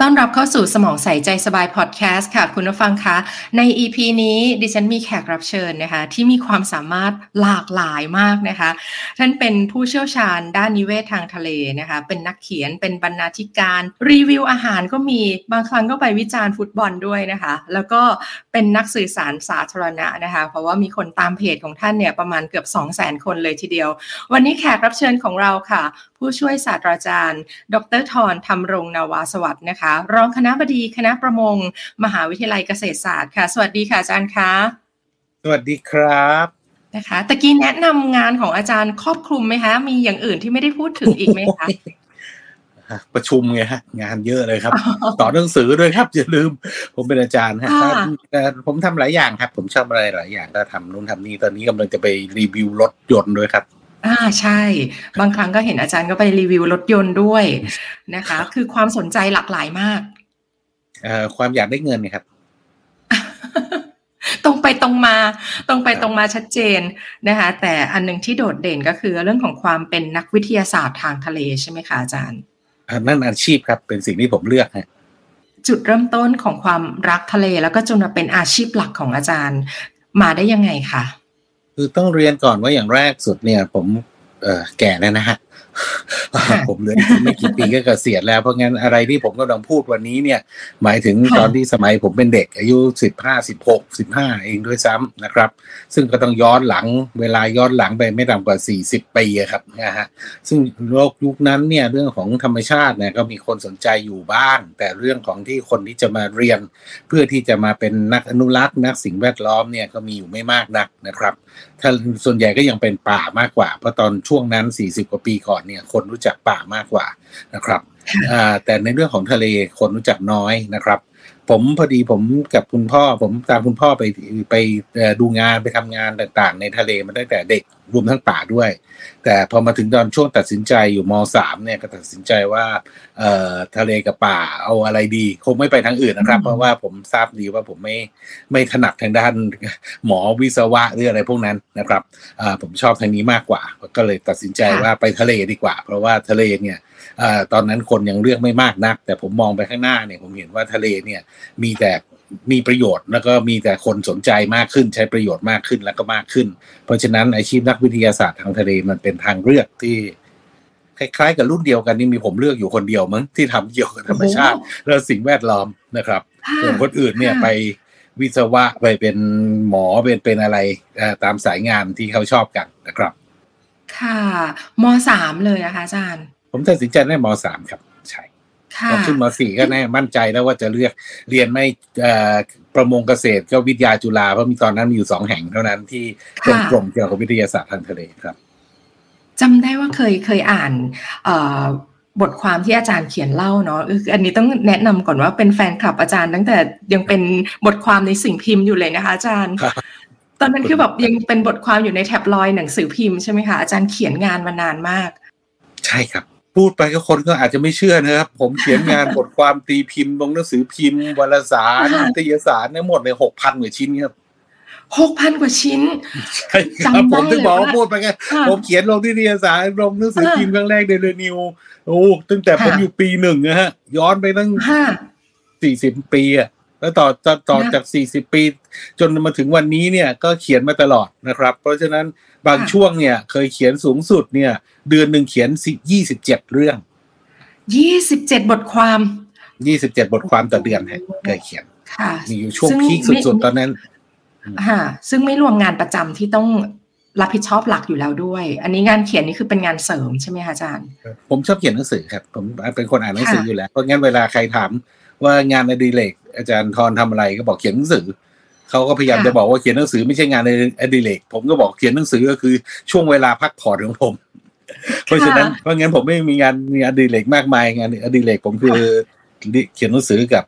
ต้อนรับเข้าสู่สมองใส่ใจสบายพอดแคสต์ค่ะ คุณผู้ฟังคะใน EP นี้ดิฉันมีแขกรับเชิญนะคะ ที่มีความสามารถหลากหลายมากนะคะ ท่านเป็นผู้เชี่ยวชาญด้านนิเวศทางทะเลนะคะ เป็นนักเขียนเป็นบรรณาธิการ รีวิวอาหารก็มีบางครั้งก็ไปวิจารณ์ฟุตบอลด้วยนะคะ แล้วก็เป็นนักสื่อสารสาธารณะนะคะ เพราะว่ามีคนตามเพจของท่านเนี่ยประมาณเกือบ 2 0 0 0 0 0 คนเลยทีเดียว วันนี้แขกรับเชิญของเราค่ะผู้ช่วยศาสตราจารย์ ดรทรธรรมรงนาวาสวัสดิ์นะคะ รองคณะบดีคณะประมง มหาวิทยาลัยเกษตรศาสตร์ค่ะ สวัสดีค่ะอาจารย์คะสวัสดีครับนะคะตะกี้แนะนำงานของอาจารย์ครอบคลุมไหมคะ มีอย่างอื่นที่ไม่ได้พูดถึงอีกไหมคะประชุมไงฮะ งานเยอะเลยครับ ต่อหนังสือด้วยครับอย่าลืม ผมเป็นอาจารย์ฮะผมทำหลายอย่างครับ ผมชอบอะไรหลายอย่างก็ทำนู่นทำนี่ตอนนี้กำลังจะไปรีวิวรถยนต์ด้วยครับ อ่าใช่ บางครั้งก็เห็นอาจารย์ก็ไปรีวิวรถยนต์ด้วยนะคะ คือความสนใจหลากหลายมากเอ่อความอยากได้เงินครับ ตรงไปตรงมาตรงไปตรงมาชัดเจนนะคะ แต่อันหนึ่งที่โดดเด่นก็คือเรื่องของความเป็นนักวิทยาศาสตร์ทางทะเลใช่ไหมคะอาจารย์นั่นอาชีพครับ เป็นสิ่งที่ผมเลือกฮะจุดเริ่มต้นของความรักทะเลแล้วก็จนมาเป็นอาชีพหลักของอาจารย์ มาได้ยังไงคะ คือต้องเรียนก่อนว่าอย่างแรกสุดเนี่ย ผมเออแก่แล้วนะฮะผมเหลือไม่กี่ปีก็เกษียณแล้วเพราะงั้นอะไรที่ผมกำลังพูดวันนี้เนี่ย หมายถึงตอนที่สมัยผมเป็นเด็ก อายุสิบห้าสิบหกสิบห้าเองด้วยซ้ำนะครับ ซึ่งก็ต้องย้อนหลังเวลาย้อนหลังไปไม่ต่ำกว่าสี่สิบปีครับนะฮะซึ่งโลกยุคนั้นเนี่ยเรื่องของธรรมชาติเนี่ยก็มีคนสนใจอยู่บ้าง แต่เรื่องของที่คนที่จะมาเรียน เพื่อที่จะมาเป็นนักอนุรักษ์นักสิ่งแวดล้อมเนี่ยก็มีอยู่ไม่มากนักนะครับ ถ้าส่วนใหญ่ก็ยังเป็นป่ามากกว่า เพราะตอนช่วงนั้น 40 กว่าปีก่อนเนี่ย คนรู้จักป่ามากกว่านะครับ แต่ในเรื่องของทะเลคนรู้จักน้อยนะครับ ผมพอดีผมกับคุณพ่อ ผมตามคุณพ่อไปไปดูงานไปทำงานต่างๆ ในทะเลมาตั้งแต่เด็กรวมทั้งป่าด้วย แต่พอมาถึงตอนช่วงตัดสินใจอยู่มสามเนี่ยก็ตัดสินใจว่าเอ่อทะเลกับป่าเอาอะไรดี คงไม่ไปทางอื่นนะครับ เพราะว่าผมทราบดีว่าผมไม่ไม่ถนัดทางด้านหมอวิศวะหรืออะไรพวกนั้นนะครับอ่าผมชอบทางนี้มากกว่า ก็เลยตัดสินใจว่าไปทะเลดีกว่า เพราะว่าทะเลเนี่ยอ่า ตอนนั้นคนยังเลือกไม่มากนัก แต่ผมมองไปข้างหน้าเนี่ยผมเห็นว่าทะเลเนี่ยมีแต่มีประโยชน์แล้วก็มีแต่คนสนใจมากขึ้นใช้ประโยชน์มากขึ้นแล้วก็มากขึ้น เพราะฉะนั้นอาชีพนักวิทยาศาสตร์ทางทะเลมันเป็นทางเลือกที่คล้ายๆ กับรุ่นเดียวกันนี่มีผมเลือกอยู่คนเดียวมั้งที่ทำเกี่ยวกับธรรมชาติและสิ่งแวดล้อมนะครับส่วนคนอื่นเนี่ยไปวิศวะไปเป็นหมอเป็นเป็นอะไรตามสายงานที่เขาชอบกันนะครับ ค่ะมสามเลยนะคะอาจารย์ ผมตัดสินใจได้มสามครับ ใช่พอขึ้นมาสี่ก็แน่มั่นใจแล้วว่าจะเลือกเรียนไม่ประมงเกษตรก็วิทยาจุฬาเพราะมีตอนนั้นมีอยู่สองแห่งเท่านั้นที่ตรงตรงเกี่ยวกับวิทยาศาสตร์ทางทะเลครับจำได้ว่าเคยเคยอ่านบทความที่อาจารย์เขียนเล่าเนาะอันนี้ต้องแนะนำก่อนว่าเป็นแฟนคลับอาจารย์ ตั้งแต่ยังเป็นบทความในสิ่งพิมพ์อยู่เลยนะคะ อาจารย์ ตอนนั้นคือแบบยังเป็นบทความอยู่ในแท็บลอยหนังสือพิมพ์ใช่ไหมคะอาจารย์เขียนงานมานานมาก ใช่ครับ พูดไปก็คนก็อาจจะไม่เชื่อนะครับ ผมเขียนงานบทความตีพิมพ์ลงหนังสือพิมพ์วารสารนิตยสารทั้งหมดในหกพันกว่าชิ้นครับหกพันกว่าชิ้นใช่ครับผมถึงบอกว่าพูดไปไงผมเขียนลงที่นิตยสารลงหนังสือพิมพ์ครั้งแรกเดลินิวโอ้ตั้งแต่ผมอยู่ปีหนึ่งนะฮะย้อนไปตั้งสี่สิบปีอะ แล้วต่อต่อจากสี่สิบปี จนมาถึงวันนี้เนี่ยก็เขียนมาตลอดนะครับ เพราะฉะนั้นบางช่วงเนี่ยเคยเขียนสูงสุดเนี่ย เดือนหนึ่งเขียนยี่สิบเจ็ดเรื่องยี่สิบเจ็ดบทความยี่สิบเจ็ดบทความต่อเดือนเคยเขียนมีอยู่ช่วงพีคสุดๆตอนนั้นค่ะซึ่งไม่รวมงานประจำที่ต้องรับผิดชอบหลักอยู่แล้วด้วย อันนี้งานเขียนนี่คือเป็นงานเสริมใช่ไหมคะอาจารย์ ผมชอบเขียนหนังสือครับ ผมเป็นคนอ่านหนังสืออยู่แล้ว เพราะงั้นเวลาใครถามว่างานอดิเรก อาจารย์ทรทำอะไรก็บอกเขียนหนังสือเขาก็พยายามจะบอกว่าเขียนหนังสือไม่ใช่งานในอดิเรกผมก็บอกเขียนหนังสือก็คือช่วงเวลาพักผ่อนของผม เพราะฉะนั้นเพราะงั้นผมไม่มีงานมีอดิเรกมากมายงานอดิเรกผมคือเขียนหนังสือกับ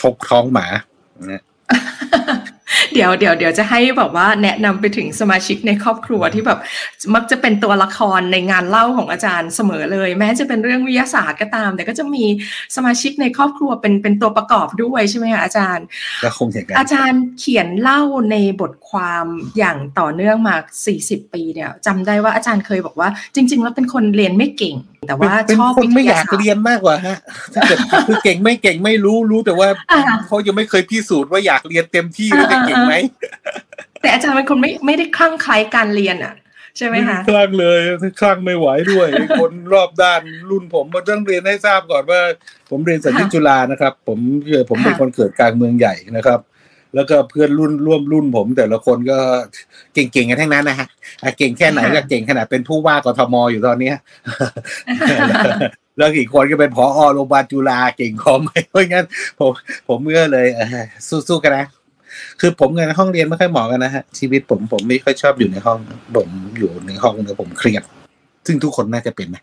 ชกท้องหมานะ เดี๋ยวเดี๋ยวเดี๋ยวจะให้แบบว่าแนะนำไปถึงสมาชิกในครอบครัวที่แบบมักจะเป็นตัวละครในงานเล่าของอาจารย์เสมอเลย แม้จะเป็นเรื่องวิทยาศาสตร์ก็ตาม แต่ก็จะมีสมาชิกในครอบครัวเป็นเป็นตัวประกอบด้วยใช่ไหมคะอาจารย์ก็คงอย่างนั้นอาจารย์เขียนเล่าในบทความอย่างต่อเนื่องมา 40 ปีเนี่ยจำได้ว่าอาจารย์เคยบอกว่า จริง ๆ แล้วเป็นคนเรียนไม่เก่งแต่ว่าชอบคนไม่อยากเรียนมากกว่าฮะถ้าเกิดคือเก่งไม่เก่งไม่รู้รู้แต่ว่าเขายังไม่เคยพิสูจน์ว่าอยากเรียนเต็มที่แล้วจะเก่งไหมแต่อาจารย์เป็นคนไม่ไม่ได้คลั่งไคล้การเรียนอะใช่ไหมคะคลั่งเลยคลั่งไม่ไหวด้วย คนรอบด้านรุ่นผมมาต้องเรียนให้ทราบก่อนว่า ผมเรียนสัญญจุฬานะครับ ผมผมเป็นคนเกิดกลางเมืองใหญ่นะครับ แล้วก็เพื่อนรุ่นร่วมรุ่นผม แต่ละคนก็เก่งๆกันทั้งนั้นนะฮะเก่งแค่ไหนก็เก่งขนาดเป็นผู้ว่ากทมอยู่ตอนนี้แล้วอีกคนก็เป็นผอโรงพยาบาลจุฬาเก่งคอมไหมเพราะงั้น ผมผมก็เลยสู้ๆกันนะคือผมกับห้องเรียนไม่ค่อยเหมาะกันนะฮะชีวิตผมผมไม่ค่อยชอบอยู่ในห้อง ผมอยู่ในห้องเนี่ยผมเครียดซึ่งทุกคนน่าจะเป็นนะ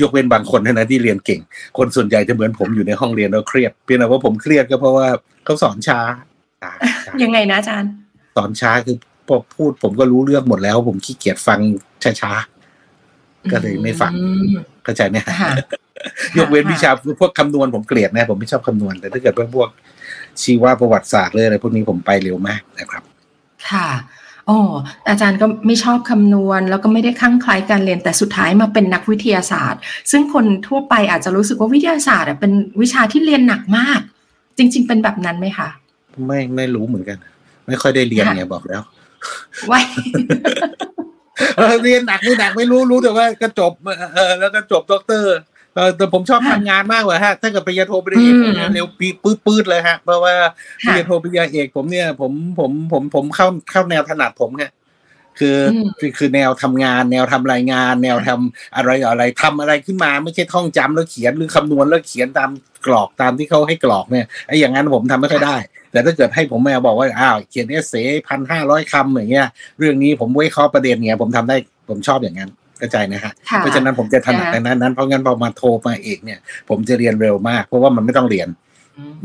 ยกเว้นบางคนนะที่เรียนเก่ง คนส่วนใหญ่จะเหมือนผมอยู่ในห้องเรียนแล้วเครียดเพียงแต่ว่าผมเครียดก็เพราะว่าเขาสอนช้า ยังไงนะอาจารย์ สอนช้าคือพอพูดผมก็รู้เรื่องหมดแล้ว ผมขี้เกียจฟังช้าๆก็เลยไม่ฟังเข้าใจไหมยกเว้นวิชาพวกคำนวณผมเกลียดนะผมไม่ชอบคำนวณแต่ถ้าเกิดพวกชีวประวัติศาสตร์เลยอะไรพวกนี้ผมไปเร็วมากนะครับ ค่ะอ๋ออาจารย์ก็ไม่ชอบคำนวณ แล้วก็ไม่ได้ข้างคล้ายการเรียนแต่สุดท้ายมาเป็นนักวิทยาศาสตร์ ซึ่งคนทั่วไปอาจจะรู้สึกว่าวิทยาศาสตร์เป็นวิชาที่เรียนหนักมาก จริง ๆ เป็นแบบนั้นไหมคะ ไม่ไม่รู้เหมือนกัน ไม่ค่อยได้เรียนไงบอกแล้วไว้เรียนหนักไม่หนักไม่รู้รู้แต่ว่าก็จบเออแล้วก็จบด็อกเตอร์เออแต่ผมชอบทำงานมากเลยฮะ ถ้าเกิดปริญญาโทปริญญาเอกเร็วปีปื้ดปื้ดเลยฮะ เพราะว่าปริญญาโทปริญญาเอกผมเนี่ย ผมผมผมผมเข้าเข้าแนวถนัดผมไงคือคือแนวทำงาน แนวทำรายงาน แนวทำอะไรอะไรทำอะไรขึ้นมาไม่ใช่ท่องจำแล้วเขียนหรือคำนวณแล้วเขียนตามกรอกตามที่เขาให้กรอกเนี่ยไอ้อย่างนั้นผมทำไม่ค่อยได้ แต่ถ้าเกิดให้ผมแม่บอกว่าอ้าวเขียน essayพันห้าร้อยคำอย่างเงี้ย เรื่องนี้ผมไว้ข้อประเด็นเงี้ยผมทำได้ผมชอบอย่างนั้นกระจายนะฮะเพราะฉะนั้นผมจะถนัดในนั้นนั้นเพราะงั้นพอมาโทรมาเอกเนี่ย ผมจะเรียนเร็วมาก เพราะว่ามันไม่ต้องเรียน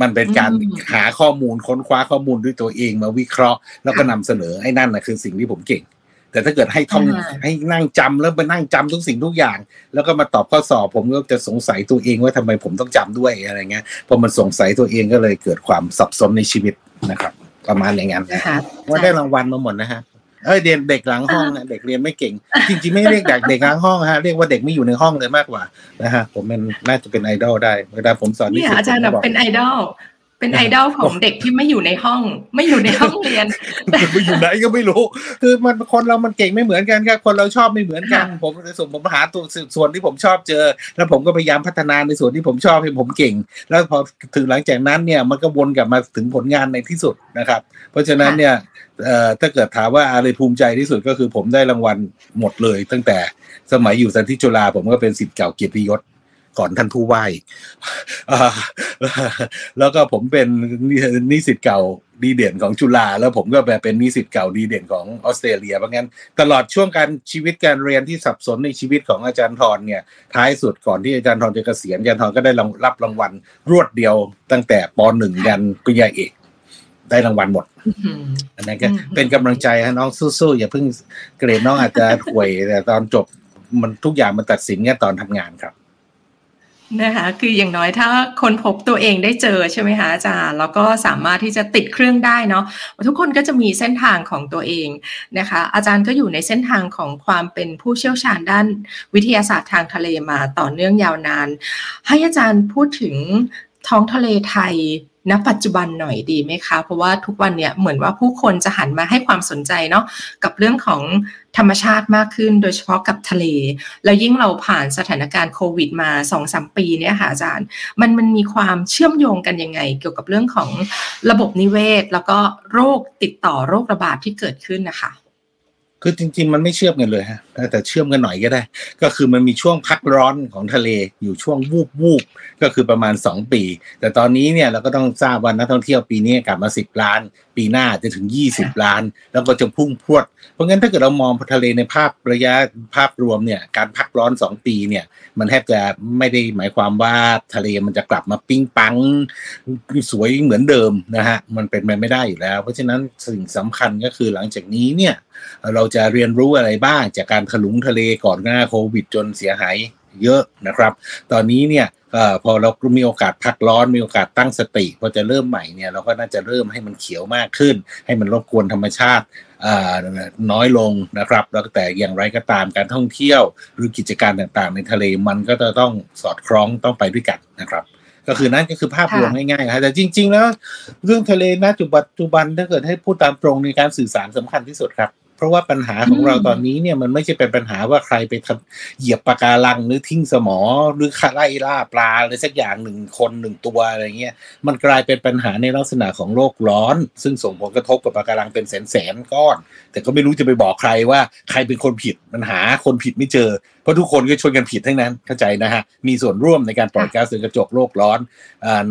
มันเป็นการหาข้อมูลค้นคว้าข้อมูลด้วยตัวเองมาวิเคราะห์ แล้วก็นำเสนอไอ้นั่นนะคือสิ่งที่ผมเก่ง แต่ถ้าเกิดให้ท่องให้นั่งจำแล้วไปนั่งจำทุกสิ่งทุกอย่าง แล้วก็มาตอบข้อสอบ ผมก็จะสงสัยตัวเองว่าทำไมผมต้องจำด้วยอะไรเงี้ยพอมันสงสัยตัวเองก็เลยเกิดความสับสนในชีวิตนะครับ ประมาณอย่างนั้นนะว่าได้รางวัลมาหมดนะฮะเอ้ยเด็กเด็กหลังห้องเด็กเรียนไม่เก่ง จริงๆไม่เรียกเด็กเด็กหลังห้องฮะเรียกว่าเด็กไม่อยู่ในห้องเลยมากกว่านะฮะผมเป็นน่าจะเป็นไอดอลได้เวลาผมสอนนี่อาจารย์เป็นไอดอล เป็นไอดอลของเด็กที่ไม่อยู่ในห้อง ไม่อยู่ในห้องเรียนไม่อยู่ไหนก็ไม่รู้ คือมันคนเรามันเก่งไม่เหมือนกันครับคนเราชอบไม่เหมือนกัน ผมในส่วนผมหาตัวส่วนที่ผมชอบเจอ แล้วผมก็พยายามพัฒนาในส่วนที่ผมชอบให้ผมเก่ง แล้วพอถึงหลังจากนั้นเนี่ยมันก็วนกลับมาถึงผลงานในที่สุดนะครับ เพราะฉะนั้นเนี่ยเอ่อถ้าเกิดถามว่าอะไรภูมิใจที่สุดก็คือผมได้รางวัลหมดเลย ตั้งแต่สมัยอยู่สันติจุฬาผมก็เป็นสิทธิ์เก่าเกียรติยศ ก่อนท่านผู้ไหว้แล้วก็ผมเป็นนิสิตเก่าดีเด่นของจุฬาแล้วผมก็แบบเป็นนิสิตเก่าดีเด่นของออสเตรเลียเพราะงั้นตลอดช่วงการชีวิตการเรียนที่สับสนในชีวิตของอาจารย์ทรเนี่ยท้ายสุดก่อนที่อาจารย์ทรจะเกษียณอาจารย์ทรก็ได้รับรางวัลรวดเดียวตั้งแต่ปหนึ่งยันปริญญาเอกได้รางวัลหมดอันนั้นก็เป็นกำลังใจให้น้องสู้ๆอย่าเพิ่งเกรดน้องอาจจะห่วยแต่ตอนจบมันทุกอย่างมันตัดสินแค่ตอนทำงานครับ นะคะคืออย่างน้อยถ้าคนพบตัวเองได้เจอใช่ไหมคะอาจารย์แล้วก็สามารถที่จะติดเครื่องได้เนาะทุกคนก็จะมีเส้นทางของตัวเองนะคะ อาจารย์ก็อยู่ในเส้นทางของความเป็นผู้เชี่ยวชาญด้านวิทยาศาสตร์ทางทะเลมาต่อเนื่องยาวนาน ให้อาจารย์พูดถึงท้องทะเลไทย ณปัจจุบันหน่อยดีไหมคะ เพราะว่าทุกวันเนี่ยเหมือนว่าผู้คนจะหันมาให้ความสนใจเนาะกับเรื่องของธรรมชาติมากขึ้น โดยเฉพาะกับทะเล แล้วยิ่งเราผ่านสถานการณ์โควิดมาสองสามปีเนี่ยค่ะอาจารย์ มันมันมีความเชื่อมโยงกันยังไง เกี่ยวกับเรื่องของระบบนิเวศ แล้วก็โรคติดต่อโรคระบาดที่เกิดขึ้นนะคะ คือจริง ๆ มันไม่เชื่อมกันเลยฮะแต่เชื่อมกันหน่อยก็ได้ ก็คือมันมีช่วงพักร้อนของทะเลอยู่ช่วงวูบวูบก็คือประมาณ 2 ปี แต่ตอนนี้เนี่ยเราก็ต้องทราบว่านักท่องเที่ยวปีนี้กลับมา 10 ล้านปีหน้าจะถึง 20 ล้าน แล้วก็จะพุ่งพรวด เพราะงั้นถ้าเกิดเรามองทะเลในภาพระยะภาพรวมเนี่ยการพักร้อน 2 ปีเนี่ย มันแทบจะไม่ได้หมายความว่าทะเลมันจะกลับมาปิ้งปังสวยเหมือนเดิมนะฮะมันเป็นไปไม่ได้อยู่แล้ว เพราะฉะนั้นสิ่งสำคัญก็คือหลังจากนี้เนี่ยเราจะเรียนรู้อะไรบ้างจากการถลุงทะเลก่อนหน้าโควิดจนเสียหาย เยอะนะครับ ตอนนี้เนี่ยพอเรามีโอกาสพักร้อนมีโอกาสตั้งสติพอจะเริ่มใหม่เนี่ยเราก็น่าจะเริ่มให้มันเขียวมากขึ้น ให้มันรบกวนธรรมชาติน้อยลงนะครับ แล้วแต่อย่างไรก็ตามการท่องเที่ยวหรือกิจการต่างๆ ในทะเลมันก็จะต้องสอดคล้องต้องไปด้วยกันนะครับก็คือนั่นก็คือภาพรวมง่ายๆครับแต่จริง ๆ แล้ว เรื่องทะเลณจุบันจุบันถ้าเกิดให้พูดตามตรงในการสื่อสารสำคัญที่สุดครับ เพราะว่าปัญหาของเราตอนนี้เนี่ยมันไม่ใช่เป็นปัญหาว่าใครไปเหยียบปะการังหรือทิ้งสมอหรือไล่ล่าปลาอะไรสักอย่างหนึ่งคนหนึ่งตัวอะไรเงี้ยมันกลายเป็นปัญหาในลักษณะของโลกร้อน ซึ่งส่งผลกระทบกับปะการังเป็นแสนแสนก้อน แต่ก็ไม่รู้จะไปบอกใครว่าใครเป็นคนผิดปัญหาคนผิดไม่เจอ เพราะทุกคนก็ชวนกันผิดทั้งนั้นเข้าใจนะฮะมีส่วนร่วมในการปล่อยก๊าซเรือนกระจกโลกร้อน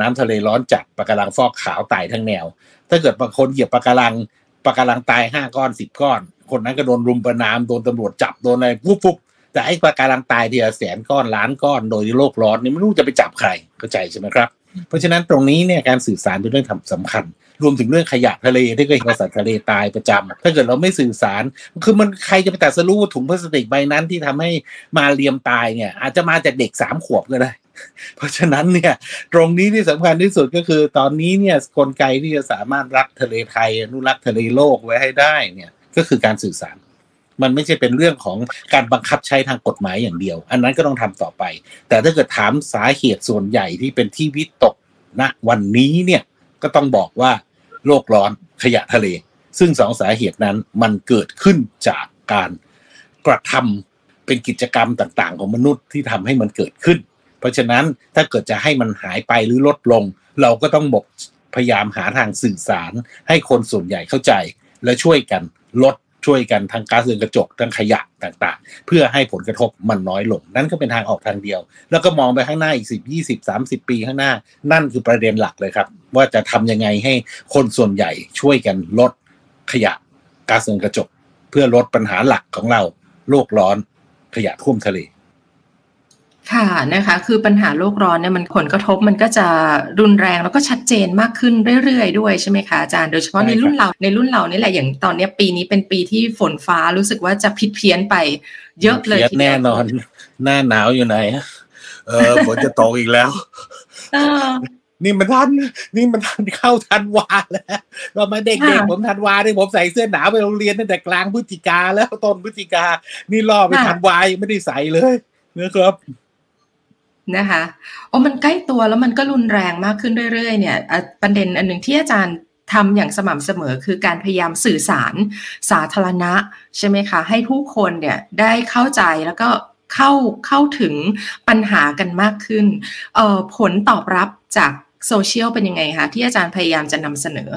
น้ำทะเลร้อนจัดปะการังฟอกขาวตายทั้งแนว ถ้าเกิดบางคนเหยียบปะการัง ปะการังตายห้าก้อนสิบก้อน คนนั้นก็โดนรุมประนามโดนตำรวจจับโดนอะไรปุ๊บปุ๊บแต่ไอ้ปะการังตายทีละแสนก้อนล้านก้อนโดยโลกร้อนนี่ไม่รู้จะไปจับใครเข้าใจใช่ไหมครับ เพราะฉะนั้นตรงนี้เนี่ยการสื่อสารเป็นเรื่องสำคัญ รวมถึงเรื่องขยะทะเลที่ก็เห็นสัตว์ทะเลตายประจำถ้าเกิดเราไม่สื่อสาร คือมันใครจะไปตัดสรู้ถุงพลาสติกใบนั้นที่ทำให้มาเรียมตายเนี่ย อาจจะมาจากเด็กสามขวบก็ได้ เพราะฉะนั้นเนี่ยตรงนี้ที่สำคัญที่สุดก็คือตอนนี้เนี่ยกลไกที่จะสามารถรักทะเลไทยอนุรักษ์ทะเลโลกไว้ให้ได้เนี่ยก็คือการสื่อสาร มันไม่ใช่เป็นเรื่องของการบังคับใช้ทางกฎหมายอย่างเดียว อันนั้นก็ต้องทำต่อไป แต่ถ้าเกิดถามสาเหตุส่วนใหญ่ที่เป็นที่วิตกณวันนี้เนี่ยก็ต้องบอกว่าโลกร้อนขยะทะเล ซึ่งสองสาเหตุนั้นมันเกิดขึ้นจากการกระทำเป็นกิจกรรมต่างๆ ของมนุษย์ที่ทำให้มันเกิดขึ้น เพราะฉะนั้นถ้าเกิดจะให้มันหายไปหรือลดลง เราก็ต้องบอกพยายามหาทางสื่อสาร ให้คนส่วนใหญ่เข้าใจ และช่วยกันลดช่วยกันทางก๊าซเรือนกระจกทางขยะต่างๆ เพื่อให้ผลกระทบมันน้อยลง นั่นก็เป็นทางออกทางเดียว แล้วก็มองไปข้างหน้าอีกสิบยี่สิบสามสิบปีข้างหน้า นั่นคือประเด็นหลักเลยครับ ว่าจะทำยังไงให้คนส่วนใหญ่ช่วยกันลดขยะก๊าซเรือนกระจก เพื่อลดปัญหาหลักของเราโลกร้อนขยะท่วมทะเล ค่ะนะคะคือปัญหาโลกร้อนเนี่ยมันผลกระทบมันก็จะรุนแรงแล้วก็ชัดเจนมากขึ้นเรื่อยๆด้วยใช่ไหมคะอาจารย์โดยเฉพาะในรุ่นเราในรุ่นเรานี่แหละอย่างตอนนี้ปีนี้เป็นปีที่ฝนฟ้ารู้สึกว่าจะผิดเพี้ยนไปเยอะเลยทีเดียวแน่นอน หน้าหนาวอยู่ไหนเออฝนจะตกอีกแล้วนี่มันทันนี่มันทันเข้าทันวาแล้วเรามาเด็กๆผมทันวาเนี่ยผมใส่เสื้อหนาวไปโรงเรียนตั้งแต่กลางพฤศจิกาแล้วต้นพฤศจิกานี่รอไปทันวายไม่ได้ใส่เลยนะครับ นะคะโอ้มันใกล้ตัวแล้วมันก็รุนแรงมากขึ้นเรื่อยๆเนี่ยประเด็นอันหนึ่งที่อาจารย์ทำอย่างสม่ำเสมอคือการพยายามสื่อสารสาธารณะใช่ไหมคะ ให้ผู้คนเนี่ยได้เข้าใจแล้วก็เข้าเข้าถึงปัญหากันมากขึ้นผลตอบรับจากโซเชียลเป็นยังไงคะที่อาจารย์พยายามจะนำเสนอ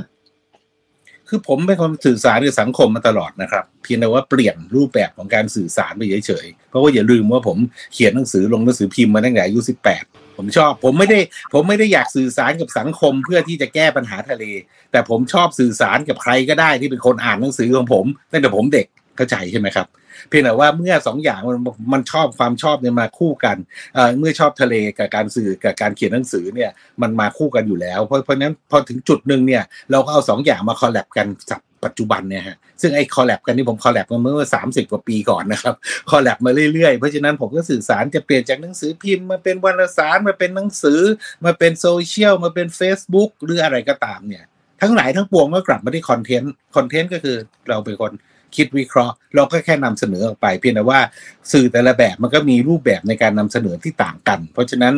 คือผมเป็นคนสื่อสารกับสังคมมาตลอดนะครับ เพียงแต่ว่าเปลี่ยนรูปแบบของการสื่อสารไปเฉยๆ เพราะว่าอย่าลืมว่าผมเขียนหนังสือลงหนังสือพิมพ์มาตั้งแต่อายุสิบแปดผมชอบผมไม่ได้ผมไม่ได้อยากสื่อสารกับสังคมเพื่อที่จะแก้ปัญหาทะเล แต่ผมชอบสื่อสารกับใครก็ได้ที่เป็นคนอ่านหนังสือของผมตั้งแต่ผมเด็ก เข้าใจใช่ไหมครับ เพียงแต่ว่าเมื่อสองอย่างมันมันชอบความชอบเนี่ยมาคู่กันเมื่อชอบทะเลกับการสื่อกับการเขียนหนังสือเนี่ยมันมาคู่กันอยู่แล้ว เพราะเพราะนั้นพอถึงจุดหนึ่งเนี่ยเราก็เอาสองอย่างมา collab กันศัพท์ปัจจุบันเนี่ยฮะซึ่งไอ้ collab กันนี่ผม collab มาเมื่อสามสิบกว่าปีก่อนนะครับ collab มาเรื่อยๆ เพราะฉะนั้นผมก็สื่อสารจะเปลี่ยนจากหนังสือพิมพ์มาเป็นวารสารมาเป็นหนังสือ มาเป็นโซเชียลมาเป็น Facebook หรืออะไรก็ตามเนี่ย ทั้งหลายทั้งปวงก็กลับมาที่คอนเทนต์คอนเทนต์ก็คือเราเป็นคน คิดวิเคราะห์ เราก็แค่นำเสนอออกไป เพียงแต่ว่าสื่อแต่ละแบบมันก็มีรูปแบบในการนำเสนอที่ต่างกัน เพราะฉะนั้น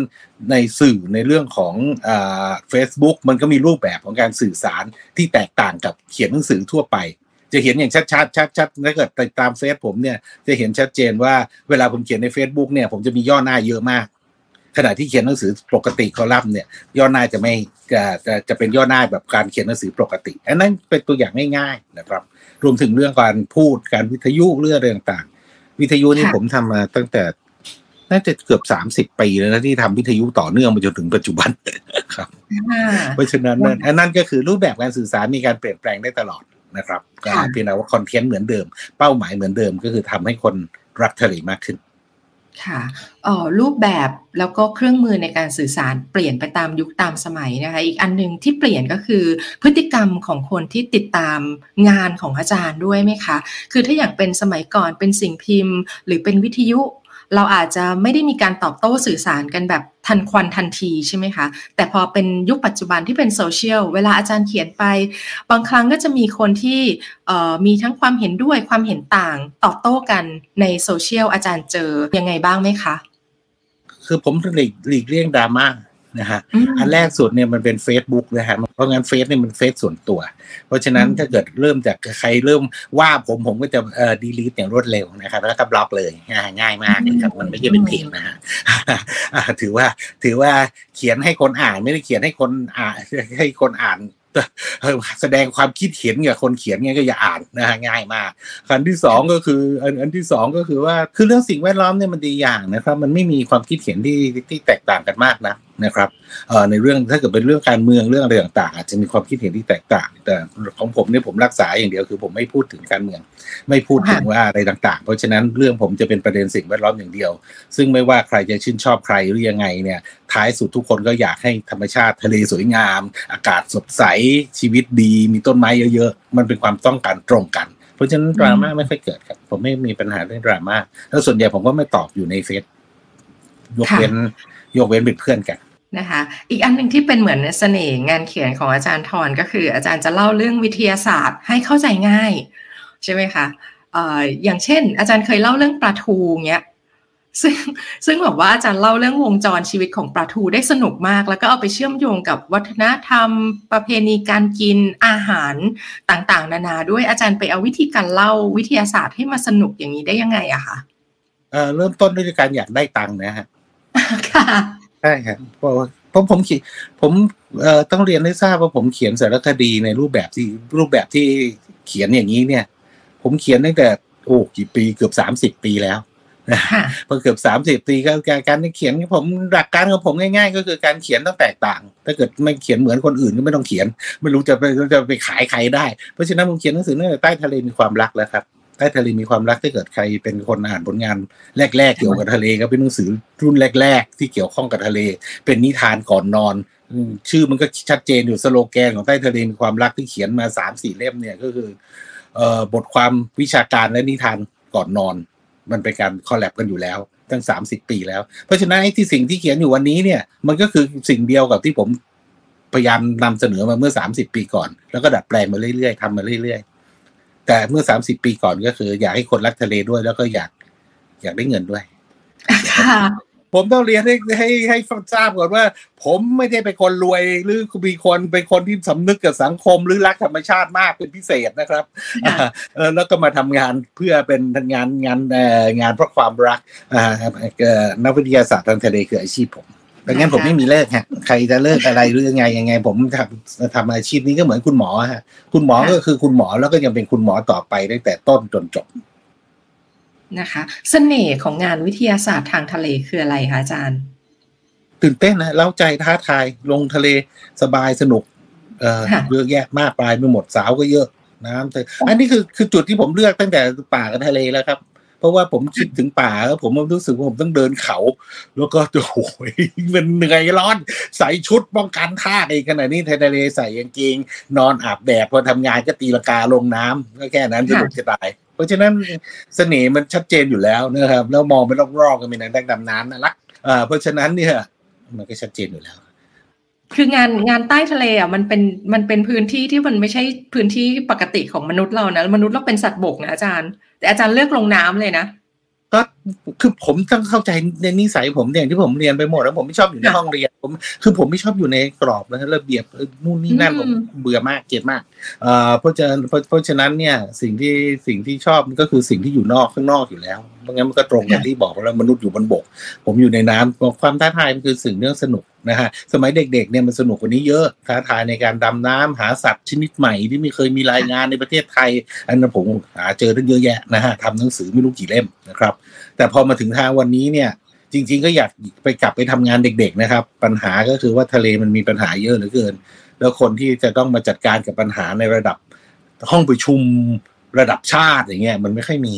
ในสื่อในเรื่องของเฟซบุ๊กมันก็มีรูปแบบของการสื่อสารที่แตกต่างกับเขียนหนังสือทั่วไป จะเห็นอย่างชัดๆชัดๆถ้าเกิดติดตามเฟซผมเนี่ยจะเห็นชัดเจนว่าเวลาผมเขียนใน Facebook เนี่ยผมจะมีย่อหน้าเยอะมากขณะที่เขียนหนังสือปกติคอลัมน์เนี่ยย่อหน้าจะไม่จะจะจะเป็นย่อหน้าแบบการเขียนหนังสือปกติ อันนั้นเป็นตัวอย่างง่ายๆนะครับ รวมถึงเรื่องการพูดการวิทยุเรื่องอะไรต่างๆ วิทยุนี่ผมทำมาตั้งแต่น่าจะเกือบสามสิบปีแล้วนะที่ทำวิทยุต่อเนื่องมาจนถึงปัจจุบันครับ เพราะฉะนั้นนั่นอันนั้นก็คือรูปแบบการสื่อสารมีการเปลี่ยนแปลงได้ตลอดนะครับเพียงแต่ว่าคอนเทนต์เหมือนเดิม เป้าหมายเหมือนเดิมก็คือทำให้คนรักทะเลมากขึ้น ค่ะออรูปแบบแล้วก็เครื่องมือในการสื่อสารเปลี่ยนไปตามยุคตามสมัยนะคะ อีกอันหนึ่งที่เปลี่ยนก็คือพฤติกรรมของคนที่ติดตามงานของอาจารย์ด้วยไหมคะ คือถ้าอย่างเป็นสมัยก่อนเป็นสิ่งพิมพ์ หรือเป็นวิทยุ เราอาจจะไม่ได้มีการตอบโต้สื่อสารกันแบบทันควันทันทีใช่ไหมคะ แต่พอเป็นยุคปัจจุบันที่เป็นโซเชียล เวลาอาจารย์เขียนไป บางครั้งก็จะมีคนที่มีทั้งความเห็นด้วยความเห็นต่างตอบโต้กันในโซเชียลอาจารย์เจอยังไงบ้างไหมคะ คือผมหลีกหลีกเลี่ยงดราม่า นะฮะอันแรกสุดเนี่ยมันเป็น Facebook นะฮะเพราะงั้นเฟซเนี่ยมันเฟซส่วนตัว เพราะฉะนั้นถ้าเกิดเริ่มจากใครเริ่มว่าผมผมก็จะเอ่อดีลีทอย่างรวดเร็วนะครับแล้วก็บล็อกเลยง่ายมากนะครับมันไม่ใช่เป็นเพจนะฮะถือว่าถือว่าเขียนให้คนอ่านไม่ได้เขียนให้คนอ่านให้คนอ่านแสดงความคิดเห็นกับคนเขียนไงก็อย่าอ่านนะฮะง่ายมากคันที่สองก็คืออันอันที่สองก็คือว่าคือเรื่องสิ่งแวดล้อมเนี่ยมันดีอย่างนะครับ มันไม่มีความคิดเห็นที่ที่แตกต่างกันมากนะ นะครับเอ่อในเรื่องถ้าเกิดเป็นเรื่องการเมืองเรื่องอะไรต่างๆอาจจะมีความคิดเห็นที่แตกต่าง แต่ของผมเนี่ยผมรักษาอย่างเดียวคือผมไม่พูดถึงการเมือง ไม่พูดถึงว่าอะไรต่าง ๆ เพราะฉะนั้นเรื่องผมจะเป็นประเด็นสิ่งแวดล้อมอย่างเดียว ซึ่งไม่ว่าใครจะชื่นชอบใครหรือยังไงเนี่ยท้ายสุดทุกคนก็อยากให้ธรรมชาติทะเลสวยงาม อากาศสดใสชีวิตดี มีต้นไม้เยอะๆมันเป็นความต้องการตรงกันเพราะฉะนั้นดราม่าไม่ค่อยเกิดครับ ผมไม่มีปัญหาเรื่องดราม่าแล้วส่วนใหญ่ผมก็ไม่ตอบอยู่ในเฟซยกเว้นยกเว้นเป็นเพื่อนกัน นะคะอีกอันหนึ่งที่เป็นเหมือนเสน่ห์งานเขียนของอาจารย์ทอนก็คือ อาจารย์จะเล่าเรื่องวิทยาศาสตร์ให้เข้าใจง่ายใช่ไหมคะเอ่ออย่างเช่น อาจารย์เคยเล่าเรื่องปลาทูเงี้ยซึ่งซึ่งแบบว่าอาจารย์เล่าเรื่องวงจรชีวิตของปลาทูได้สนุกมาก แล้วก็เอาไปเชื่อมโยงกับวัฒนธรรม ประเพณีการกินอาหารต่างๆ นานาด้วยอาจารย์ไปเอาวิธีการเล่าวิทยาศาสตร์ให้มาสนุกอย่างนี้ได้ยังไงอะคะเอ่อเริ่มต้นด้วยการอยากได้ตังค์นะฮะค่ะใช่ครับเพราะผมผมเขียนผมเอ่อต้องเรียนให้ทราบว่าผมเขียนสารคดีในรูปแบบที่รูปแบบที่เขียนอย่างนี้เนี่ย ผมเขียนตั้งแต่โอ้กี่ปีเกือบสามสิบปีแล้วนะพอเกือบสามสิบปีก็การการเขียนผมหลักการของผมง่าย ๆ ก็คือการเขียนต้องแตกต่าง ถ้าเกิดไม่เขียนเหมือนคนอื่นก็ไม่ต้องเขียน ไม่รู้จะไปจะไปขายใครได้ เพราะฉะนั้นผมเขียนหนังสือตั้งแต่ใต้ทะเลมีความรักแล้วครับ ใต้ทะเลมีความรักถ้าเกิดใครเป็นคนอ่านผลงานแรก ๆ เกี่ยวกับทะเลก็เป็นหนังสือรุ่นแรก ๆ ที่เกี่ยวข้องกับทะเล เป็นนิทานก่อนนอน ชื่อมันก็ชัดเจนอยู่สโลแกนของใต้ทะเลมีความรักที่เขียนมาสามสี่เล่มเนี่ยก็คือเอ่อบทความวิชาการและนิทานก่อนนอน มันเป็นการคอลแลบกันอยู่แล้วตั้งสามสิบปีแล้ว เพราะฉะนั้นที่สิ่งที่เขียนอยู่วันนี้เนี่ย มันก็คือสิ่งเดียวกับที่ผมพยายามนำเสนอมาเมื่อสามสิบปีก่อน แล้วก็ดัดแปลงมาเรื่อยๆทำมาเรื่อยๆ แต่เมื่อสามสิบปีก่อนก็คือ อยากให้คนรักทะเลด้วย แล้วก็อยากอยากได้เงินด้วยผมต้องเรียนให้ให้ให้ทราบก่อนว่า ผมไม่ได้เป็นคนรวยหรือมีคนเป็นคนที่สำนึกกับสังคม หรือรักธรรมชาติมากเป็นพิเศษนะครับเออแล้วก็มาทำงานเพื่อเป็นงานงานงานเพราะความรักนักวิทยาศาสตร์ทางทะเลคืออาชีพผม ดังนั้นผมไม่มีเลิกฮะใครจะเลิกอะไรหรือยังไงยังไง ผมทำทำอาชีพนี้ก็เหมือนคุณหมอฮะ คุณหมอก็คือคุณหมอแล้วก็ยังเป็นคุณหมอต่อไปตั้งแต่ต้นจนจบนะคะสเสน่ห์ของงานวิทยาศาสตร์ทางทะเลคืออะไรคะอาจารย์ ตื่นเต้นนะเล่าใจท้าทายลงทะเลสบายสนุก เออเยอะแยะมากปลายไปหมดสาวก็เยอะน้ำอันนี้คือคือจุดที่ผมเลือกตั้งแต่ป่ากับทะเลแล้วครับเพ ราะว่าผมคิดถึงป่าแล้วผมรู้สึกว่าผมต้องเดินเขา แล้วก็โอ้ยมันเหนื่อยร้อน ใส่ชุดป้องกันท่าเองขนาดนี้ทะเลใส่กางเกง นอนอาบแดดพอทำงานก็ตีลกาลงน้ำก็แค่นั้นจะลุกจะตาย เพราะฉะนั้นเสน่ห์มันชัดเจนอยู่แล้วนะครับ แล้วมองไปรอบๆก็มีนักดำน้ำน่ารักอ่าเพราะฉะนั้นเนี่ยมันก็ชัดเจนอยู่แล้ว คืองานงานใต้ทะเลอะมันเป็นมันเป็นพื้นที่ที่มันไม่ใช่พื้นที่ปกติของมนุษย์เรานะมนุษย์เราเป็นสัตว์บกนะอาจารย์ แต่อาจารย์เลือกลงน้ำเลยนะก็ คือผมต้องเข้าใจในนิสัยผมอย่างที่ผมเรียนไปหมดแล้วผมไม่ชอบอยู่ในห้องเรียนผม คือผมไม่ชอบอยู่ในกรอบแล้วระเบียบนู่นนี่นั่นผมเบื่อมากเกลียดมากเอ่อเพราะฉะนั้นเพราะฉะนั้นเนี่ยสิ่งที่สิ่งที่ชอบก็คือสิ่งที่อยู่นอกข้างนอกอยู่แล้วเพราะงั้นมันก็ตรงกับที่บอกแล้วมนุษย์อยู่บนบก ผมอยู่ในน้ำความท้าทายมันคือสิ่งเรื่องสนุกนะฮะสมัยเด็กๆเนี่ยมันสนุกกว่านี้เยอะท้าทายในการดำน้ำหาสัตว์ชนิดใหม่ที่ไม่เคยมีรายงานในประเทศไทย อันนั้นผมหาเจอตั้งเยอะแยะนะฮะทำหนังสือไม่รู้กี่เล่มนะครับแต่พอมาถึงทางวันนี้เนี่ย จริง ๆ ก็อยากไปกลับไปทำงานเด็ก ๆ นะครับ ปัญหาก็คือว่าทะเลมันมีปัญหาเยอะเหลือเกิน แล้วคนที่จะต้องมาจัดการกับปัญหาในระดับห้องประชุมระดับชาติอย่างเงี้ยมันไม่ค่อยมี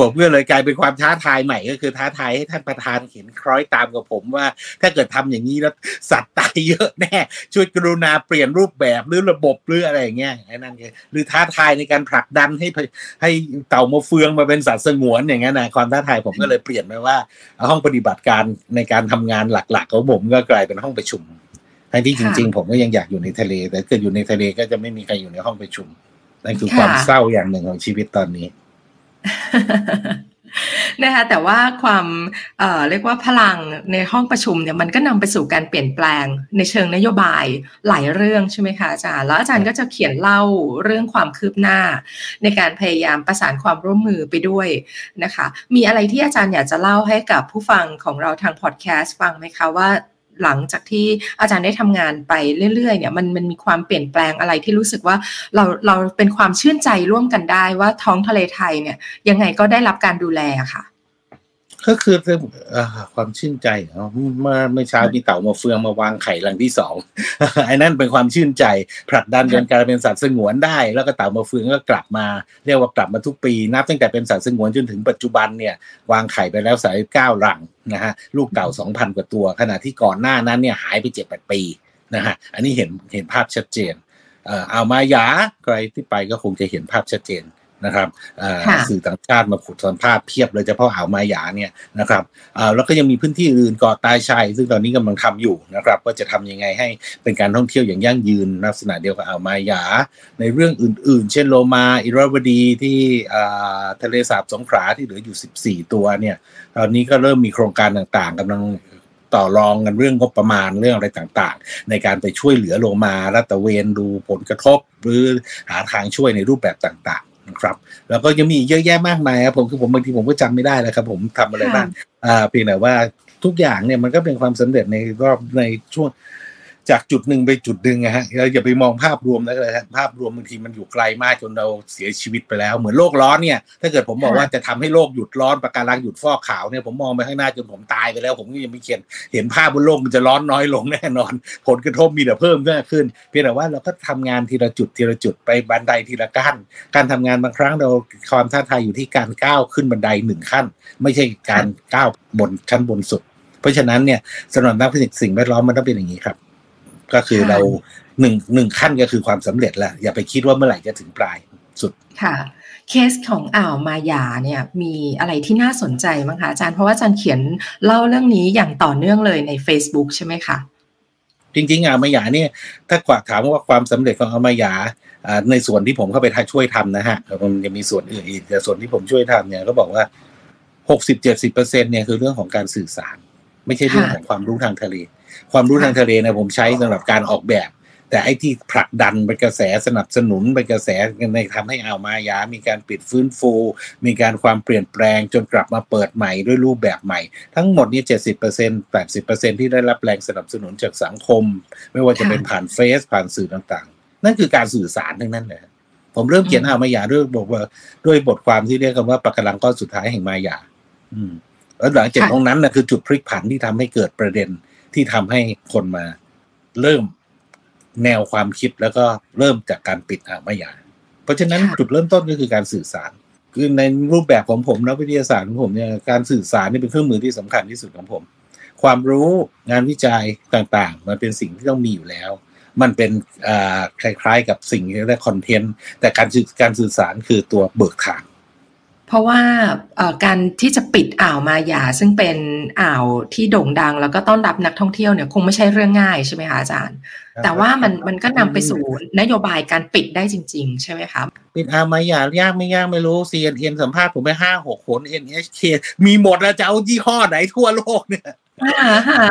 ผมก็เลยกลายเป็นความท้าทายใหม่ก็คือท้าทายให้ท่านประธานเห็นคล้อยตามกับผมว่า ถ้าเกิดทำอย่างนี้แล้วสัตว์ตายเยอะแน่ช่วยกรุณาเปลี่ยนรูปแบบหรือระบบหรืออะไรอย่างเงี้ยไอ้นั่นคือหรือท้าทายในการผลักดันให้ให้เต่ามาเฟืองมาเป็นสัตว์สงวนอย่างเงี้ยนะความท้าทายผมก็เลยเปลี่ยนไปว่า ห้องปฏิบัติการในการทำงานหลักๆของผมก็กลายเป็นห้องประชุมทั้งที่จริง ๆ ผมก็ยังอยากอยู่ในทะเล แต่เกิดอยู่ในทะเลก็จะไม่มีใครอยู่ในห้องประชุมนั่นคือความเศร้าอย่างหนึ่งของชีวิตตอนนี้ นะคะแต่ว่าความเอ่อเรียกว่าพลังในห้องประชุมเนี่ยมันก็นำไปสู่การเปลี่ยนแปลงในเชิงนโยบายหลายเรื่องใช่ไหมคะอาจารย์แล้วอาจารย์ก็จะเขียนเล่าเรื่องความคืบหน้า ในการพยายามประสานความร่วมมือไปด้วยนะคะ มีอะไรที่อาจารย์อยากจะเล่าให้กับผู้ฟังของเราทางพอดแคสต์ฟังไหมคะว่า หลังจากที่อาจารย์ได้ทำงานไปเรื่อยๆเนี่ยมันมันมีความเปลี่ยนแปลงอะไรที่รู้สึกว่าเราเราเป็นความชื่นใจร่วมกันได้ว่าท้องทะเลไทยเนี่ยยังไงก็ได้รับการดูแลค่ะ ก็คือความชื่นใจเนาะเมื่อเมื่อเช้ามีเต่ามาเฟืองมาวางไข่หลังที่สองไอ้นั่นเป็นความชื่นใจ ผลักดันจนกลายเป็นสัตว์สงวนได้ แล้วก็เต่ามาเฟืองก็กลับมา เรียกว่ากลับมาทุกปี นับตั้งแต่เป็นสัตว์สงวนจนถึงปัจจุบันเนี่ยวางไข่ไปแล้วสายเก้าหลังนะฮะลูกเต่าสองพันกว่าตัว ขณะที่ก่อนหน้านั้นเนี่ยหายไปเจ็ดแปดปีนะฮะอันนี้เห็นเห็นภาพชัดเจนเอามายาใครที่ไปก็คงจะเห็นภาพชัดเจน นะครับสื่อต่างชาติมาขุดสัมภาษณ์เพียบเลยเฉพาะอ่าวมายาเนี่ยนะครับแล้วก็ยังมีพื้นที่อื่นเกาะตายชัยซึ่งตอนนี้กำลังทำอยู่นะครับว่าจะทำยังไงให้เป็นการท่องเที่ยวอย่างยั่งยืนลักษณะเดียวกับอ่าวมายา ในเรื่องอื่น ๆ เช่นโลมาอิราวดีที่ทะเลสาบสงขลาที่เหลืออยู่ 14 ตัวเนี่ยตอนนี้ก็เริ่มมีโครงการต่างๆกำลังต่อรองกันเรื่องงบประมาณเรื่องอะไรต่างๆ ในการไปช่วยเหลือโลมารัตเวนดูผลกระทบ หรือหาทางช่วยในรูปแบบต่าง นะครับ แล้วก็ยังมีเยอะแยะมากมายครับผมคือผมบางทีผมก็จำไม่ได้แล้วครับ ผมทำอะไรบ้างอ่าเพียงแต่ว่าทุกอย่างเนี่ยมันก็เป็นความสำเร็จในรอบในช่วง จากจุดหนึ่งไปจุดหนึ่งนะฮะเราอย่าไปมองภาพรวมแล้วเลยภาพรวมบางทีมันอยู่ไกลมากจนเราเสียชีวิตไปแล้ว เหมือนโลกร้อนเนี่ย ถ้าเกิดผมบอกว่าจะทำให้โลกหยุดร้อนประการังหยุดฟอกขาวเนี่ยผมมองไปข้างหน้าจนผมตายไปแล้ว ผมก็ยังไม่เขียนเห็นภาพบนโลกมันจะร้อนน้อยลงแน่นอน ผลกระทบมีแต่เพิ่มขึ้น เพียงแต่ว่าเราก็ทำงานทีละจุดทีละจุดไปบันไดทีละขั้น การทำงานบางครั้งเราความท้าทายอยู่ที่การก้าวขึ้นบันไดหนึ่งขั้น ไม่ใช่การก้าวบนชั้นบนสุด เพราะฉะนั้นเนี่ยสำหรับนักฟิสิกส์สิ่งแวดล้อมมันต้องเป็นอย่างนี้ครับ ก็คือเราหนึ่งหนึ่งขั้นก็คือความสำเร็จแล้วอย่าไปคิดว่าเมื่อไหร่จะถึงปลายสุดค่ะ เคสของอ่าวมายาเนี่ยมีอะไรที่น่าสนใจมั้งคะอาจารย์เพราะว่าอาจารย์เขียนเล่าเรื่องนี้อย่างต่อเนื่องเลยใน Facebook ใช่ไหมคะจริงๆอ่าวมายาเนี่ยถ้ากว่าถามว่าความสำเร็จของอ่าวมายาในส่วนที่ผมเข้าไปช่วยทำนะฮะมันจะมีส่วนอื่นอีกแต่ส่วนที่ผมช่วยทำเนี่ยก็บอกว่าหกสิบเจ็ดสิบเปอร์เซ็นเนี่ยคือเรื่องของการสื่อสาร ไม่ใช่เรื่องของความรู้ทางทะเล ความรู้ทางทะเลนะผมใช้สำหรับการออกแบบ แต่ไอ้ที่ผลักดันเป็นกระแสสนับสนุนเป็นกระแสในทำให้อ่าวมายา มีการปิดฟื้นฟู มีการความเปลี่ยนแปลงจนกลับมาเปิดใหม่ด้วยรูปแบบใหม่ ทั้งหมดนี้เจ็ดสิบเปอร์เซ็นต์แปดสิบเปอร์เซ็นที่ได้รับแรงสนับสนุนจากสังคม ไม่ว่าจะเป็นผ่านเฟซผ่านสื่อต่างๆ นั่นคือการสื่อสารทั้งนั้นเลยผมเริ่มเขียนอ่าวมายาด้วยบอกว่าด้วยบทความที่เรียกกันว่าปะการังก้อนสุดท้ายแห่งมายา อืม แล้วหลังจากตรงนั้นนะคือจุดพลิกผันที่ทำให้เกิดประเด็นที่ทำให้คนมาเริ่มแนวความคิดแล้วก็เริ่มจากการปิดอ่างมายา เพราะฉะนั้นจุดเริ่มต้นก็คือการสื่อสาร คือในรูปแบบของผมนักวิทยาศาสตร์ของผมเนี่ยการสื่อสารนี่เป็นเครื่องมือที่สำคัญที่สุดของผม ความรู้งานวิจัยต่างๆ มันเป็นสิ่งที่ต้องมีอยู่แล้ว มันเป็นคล้ายๆกับสิ่งที่เรียกคอนเทนต์แต่การการสื่อสารคือตัวเบิกทาง เพราะว่าการที่จะปิดอ่าวมาหยา ซึ่งเป็นอ่าวที่โด่งดัง แล้วก็ต้อนรับนักท่องเที่ยวเนี่ยคงไม่ใช่เรื่องง่ายใช่ไหมคะอาจารย์ แต่ว่ามันมันก็นำไปสู่นโยบายการปิดได้จริง ๆ ใช่ไหมครับปิดอ่าวมาหยายากไม่ยากไม่รู้ CNN สัมภาษณ์ผมไปห้าหกคน NHK มีหมดแล้วจะเอายี่ห้อไหนทั่วโลกเนี่ย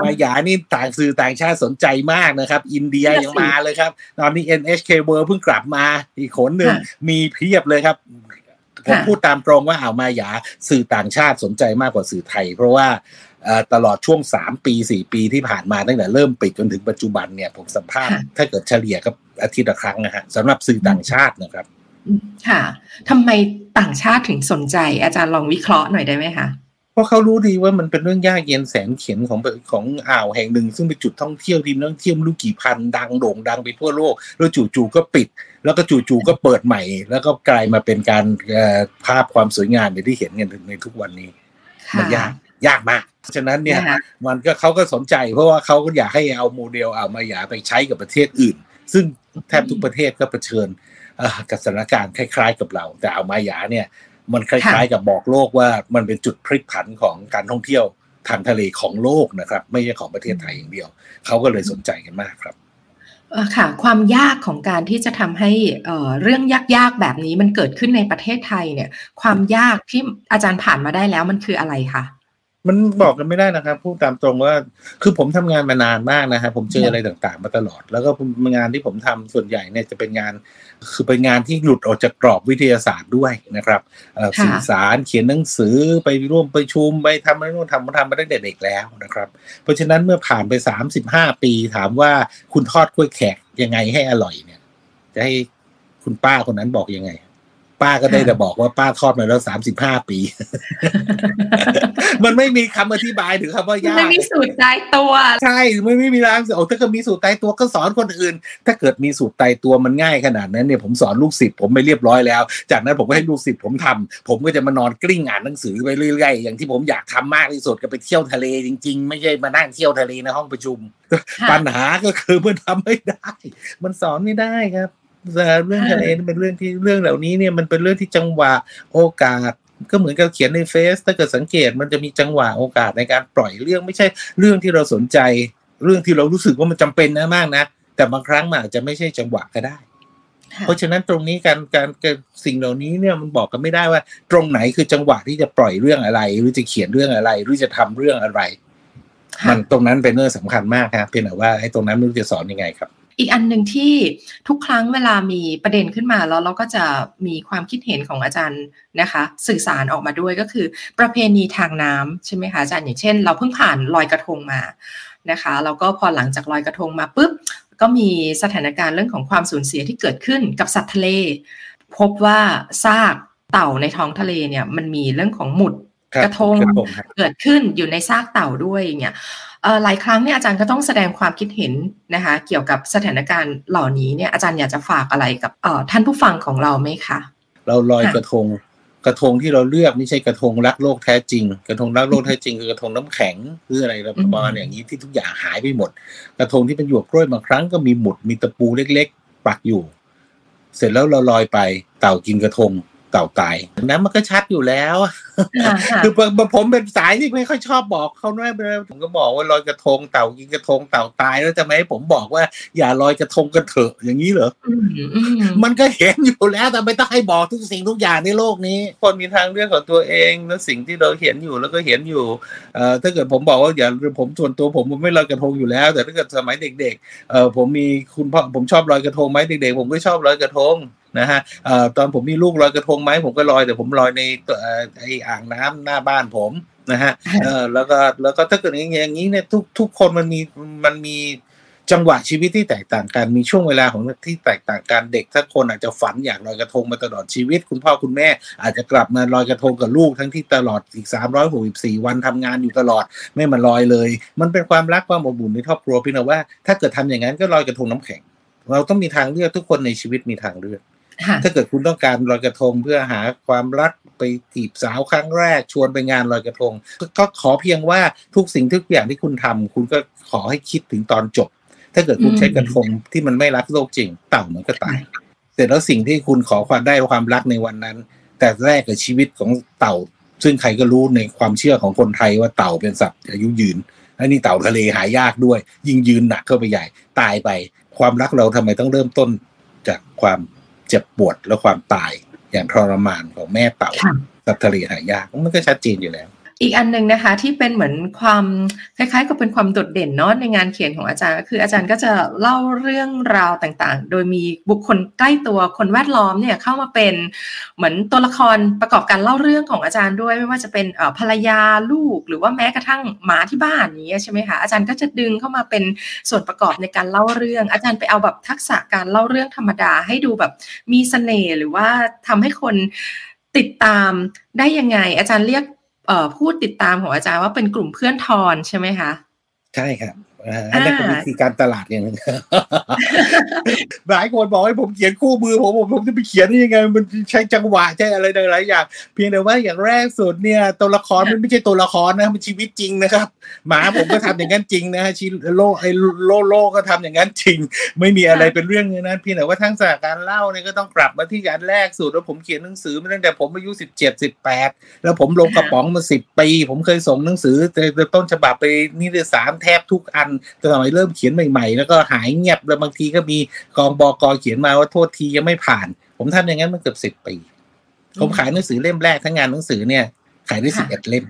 มาหยานี่ต่างสื่อต่างชาติสนใจมากนะครับ อินเดียยังมาเลยครับ ตอนนี้ NHK World เพิ่งกลับมาอีกคนหนึ่งมีเพียบเลยครับ ผมพูดตามตรงว่าอ่าวมาหยาสื่อต่างชาติสนใจมากกว่าสื่อไทย เพราะว่าตลอดช่วงสามปีสี่ปีที่ผ่านมาตั้งแต่เริ่มปิดจนถึงปัจจุบันเนี่ยผมสัมภาษณ์ถ้าเกิดเฉลี่ยก็อาทิตย์ละครั้งนะฮะสำหรับสื่อต่างชาตินะครับ ค่ะทำไมต่างชาติถึงสนใจ อาจารย์ลองวิเคราะห์หน่อยได้ไหมคะเพราะเขารู้ดีว่ามันเป็นเรื่องยากเย็นแสนเข็นของของอ่าวแห่งหนึ่ง ซึ่งเป็นจุดท่องเที่ยวที่นักท่องเที่ยวรู้กี่พันดังโด่งดังไปทั่วโลก แล้วจู่ๆก็ปิด แล้วก็จู่ๆก็เปิดใหม่ แล้วก็กลายมาเป็นการภาพความสวยงามอย่างที่เห็นกันในทุกวันนี้ มันยากยากมากฉะนั้นเนี่ยมันก็เขาก็สนใจ เพราะว่าเขาก็อยากให้เอาโมเดลเอามาอย่าไปใช้กับประเทศอื่น ซึ่งแทบทุกประเทศก็เผชิญกับสถานการณ์คล้าย ๆ กับเรา แต่เอามาหยาเนี่ย มันคล้าย ๆ กับบอกโลกว่ามันเป็นจุดพลิกผันของการท่องเที่ยวทางทะเลของโลกนะครับ ไม่ใช่ของประเทศไทยอย่างเดียว เขาก็เลยสนใจกันมากครับ ค่ะความยากของการที่จะทำให้เรื่องยากๆแบบนี้มันเกิดขึ้นในประเทศไทยเนี่ย ความยากที่อาจารย์ผ่านมาได้แล้วมันคืออะไรคะ มันบอกกันไม่ได้นะครับพูดตามตรงว่า คือผมทำงานมานานมากนะครับผมเจออะไรต่างๆ มาตลอด แล้วก็งานที่ผมทำส่วนใหญ่เนี่ยจะเป็นงาน คือเป็นงานที่หลุดออกจากกรอบวิทยาศาสตร์ด้วยนะครับสื่อสารเขียนหนังสือไปร่วมประชุมไปทำอะไรนู่นทำมาทำมาตั้งแต่เด็กแล้วนะครับ เพราะฉะนั้นเมื่อผ่านไปสามสิบห้าปี ถามว่าคุณทอดกล้วยแขกยังไงให้อร่อยเนี่ย จะให้คุณป้าคนนั้นบอกยังไง ป้าก็ได้แต่บอกว่าป้าทอดมาแล้วสามสิบห้าปี มันไม่มีคำอธิบายถึงคำว่ายากไม่มีสูตรตายตัว ใช่ไม่ไม่มีร้านโอ้ถ้าเกิดมีสูตรตายตัวก็สอนคนอื่น ถ้าเกิดมีสูตรตายตัวมันง่ายขนาดนั้นเนี่ยผมสอนลูกศิษย์ผมไม่เรียบร้อยแล้ว จากนั้นผมก็ให้ลูกศิษย์ผมทำผมก็จะมานอนกลิ้งอ่านหนังสือไปเรื่อยๆอย่างที่ผมอยากทำมากที่สุดก็ไปเที่ยวทะเลจริง ๆ ไม่ใช่มานั่งเที่ยวทะเลในห้องประชุม ปัญหาก็คือมันทำไม่ได้ มันสอนไม่ได้ครับ เรื่องทะเลเป็นเรื่องที่เรื่องเหล่านี้เนี่ยมันเป็นเรื่องที่จังหวะโอกาสก็เหมือนกับเขียนในเฟซถ้าเกิดสังเกตมันจะมีจังหวะโอกาสในการปล่อยเรื่องไม่ใช่เรื่องที่เราสนใจ เรื่องที่เรารู้สึกว่ามันจำเป็นนะมากนะ แต่บางครั้งมันอาจจะไม่ใช่จังหวะก็ได้ เพราะฉะนั้นตรงนี้การการสิ่งเหล่านี้เนี่ยมันบอกกันไม่ได้ว่า ตรงไหนคือจังหวะที่จะปล่อยเรื่องอะไร หรือจะเขียนเรื่องอะไร หรือจะทำเรื่องอะไร มันตรงนั้นเป็นเรื่องสำคัญมากครับเพียงแต่ว่าไอ้ตรงนั้นไม่รู้จะสอนยังไงครับ อีกอันหนึ่งที่ทุกครั้งเวลามีประเด็นขึ้นมาแล้วเราก็จะมีความคิดเห็นของอาจารย์นะคะ สื่อสารออกมาด้วยก็คือประเพณีทางน้ำใช่ไหมคะอาจารย์อย่างเช่น เราเพิ่งผ่านลอยกระทงมานะคะแล้วก็พอหลังจากลอยกระทงมาปุ๊บก็มีสถานการณ์เรื่องของความสูญเสียที่เกิดขึ้นกับสัตว์ทะเล พบว่าซากเต่าในท้องทะเลเนี่ยมันมีเรื่องของหมุดกระทงเกิดขึ้นอยู่ในซากเต่าด้วยอย่างเงี้ย หลายครั้งเนี่ยอาจารย์ก็ต้องแสดงความคิดเห็นนะคะเกี่ยวกับสถานการณ์เหล่านี้เนี่ยอาจารย์อยากจะฝากอะไรกับท่านผู้ฟังของเราไหมคะ เราลอยกระทงกระทงที่เราเลือกไม่ใช่กระทงรักโลกแท้จริง กระทงรักโลกแท้จริงคือกระทงน้ำแข็งหรืออะไรประมาณอย่างนี้ที่ทุกอย่างหายไปหมด กระทงที่เป็นหยวกกล้วยบางครั้งก็มีหมุดมีตะปูเล็ก ๆ ปักอยู่ เสร็จแล้วเราลอยไปเต่ากินกระทง เต่าตายนั้นมันก็ชัดอยู่แล้วคือผมเป็นสายที่ไม่ค่อยชอบบอกเขาน้อยไปผมก็บอกว่าลอยกระทงเต่ากินกระทงเต่าตายแล้วจะไม่ให้ผมบอกว่า อย่าลอยกระทงกันเถอะอย่างนี้เหรอมันก็เห็นอยู่แล้วแต่ไม่ต้องให้บอกทุกสิ่งทุกอย่างในโลกนี้ คนมีทางเรื่องของตัวเองแล้วสิ่งที่เราเห็นอยู่แล้วก็เห็นอยู่เอ่อถ้าเกิดผมบอกว่าอย่าผมส่วนตัวผมผมไม่ลอยกระทงอยู่แล้ว แต่ถ้าเกิดสมัยเด็ก ๆ เอ่อผมมีคุณพ่อผมชอบลอยกระทงไหมเด็กๆผมก็ชอบลอยกระทง นะฮะตอนผมมีลูกลอยกระทงไหมผมก็ลอยแต่ผมลอยในไออ่างน้ำหน้าบ้านผมนะฮะแล้วก็แล้วก็ถ้าเกิดอย่างนี้เนี่ยทุกทุกคนมันมีมันมีจังหวะชีวิตที่แตกต่างกันมีช่วงเวลาของที่แตกต่างกันเด็กถ้าคนอาจจะฝันอยากลอยกระทงมาตลอดชีวิต คุณพ่อคุณแม่อาจจะกลับมาลอยกระทงกับลูกทั้งที่ตลอดอีกสามร้อยหกสิบสี่วันทำงานอยู่ตลอดไม่มาลอยเลย มันเป็นความรักความอบอุ่นในครอบครัวพี่นะว่าถ้าเกิดทำอย่างนั้นก็ลอยกระทงน้ำแข็ง เราต้องมีทางเลือกทุกคนในชีวิตมีทางเลือก ถ้าเกิดคุณต้องการลอยกระทงเพื่อหาความรักไปจีบสาวครั้งแรกชวนไปงานลอยกระทง ก็ขอเพียงว่าทุกสิ่งทุกอย่างที่คุณทำคุณก็ขอให้คิดถึงตอนจบ ถ้าเกิดคุณใช้กระทงที่มันไม่รักโลกจริง เต่ามันก็ตายแต่แล้วสิ่งที่คุณขอความได้ความรักในวันนั้น แต่แรกกับชีวิตของเต่า ซึ่งใครก็รู้ในความเชื่อของคนไทยว่าเต่าเป็นสัตว์อายุยืนอันนี้เต่าทะเลหายากด้วย ยิ่งยืนหนักเข้าไปใหญ่ ตายไป ความรักเราทำไมต้องเริ่มต้นจากความ เจ็บปวดและความตายอย่างทรมานของแม่เต่าสัตว์ทะเลหายากมันก็ชัดเจนอยู่แล้ว อีกอันหนึ่งนะคะที่เป็นเหมือนความคล้ายๆ กับเป็นความโดดเด่นเนาะในงานเขียนของอาจารย์ก็คืออาจารย์ก็จะเล่าเรื่องราวต่างๆ โดยมีบุคคลใกล้ตัวคนแวดล้อมเนี่ยเข้ามาเป็นเหมือนตัวละครประกอบการเล่าเรื่องของอาจารย์ด้วย ไม่ว่าจะเป็นภรรยาลูก หรือว่าแม้กระทั่งหมาที่บ้านนี้ใช่ไหมคะอาจารย์ก็จะดึงเข้ามาเป็นส่วนประกอบในการเล่าเรื่อง อาจารย์ไปเอาแบบทักษะการเล่าเรื่องธรรมดาให้ดูแบบมีเสน่ห์หรือว่าทำให้คนติดตามได้ยังไง อาจารย์เรียก พูดติดตามของอาจารย์ว่าเป็นกลุ่มเพื่อนทอนใช่ไหมคะ ใช่ครับ อันนั้นเป็นวิธีการตลาดอย่างนึงหลายคนบอกให้ผมเขียนคู่มือผมผมจะไปเขียนได้ยังไง มันใช้จังหวะใช้อะไรหลายอย่าง เพียงแต่ว่าอย่างแรกสุดเนี่ยตัวละครมันไม่ใช่ตัวละครนะมันชีวิตจริงนะครับ หมาผมก็ทำอย่างนั้นจริงนะฮะชีโลไอโลโลก็ทำอย่างนั้นจริง ไม่มีอะไรเป็นเรื่องนั้นเพียงแต่ว่าทั้งสาการเล่าเนี่ยก็ต้องกลับมาที่การแรกสุดว่าผมเขียนหนังสือมาตั้งแต่ผมอายุสิบเจ็ดสิบแปดแล้วผมลงกระป๋องมาสิบปี ผมเคยส่งหนังสือต้นฉบับไปนิตยสารแทบทุกอันสมัยเริ่มเขียนใหม่ ๆ แล้วก็หายเงียบแล้วบางทีก็มีกองบอกอเขียนมาว่าโทษทียังไม่ผ่าน ผมทำอย่างนั้นมาเกือบสิบปี ผมขายหนังสือเล่มแรกทั้งงานหนังสือเนี่ย ขายได้สิบเอ็ดเล่ม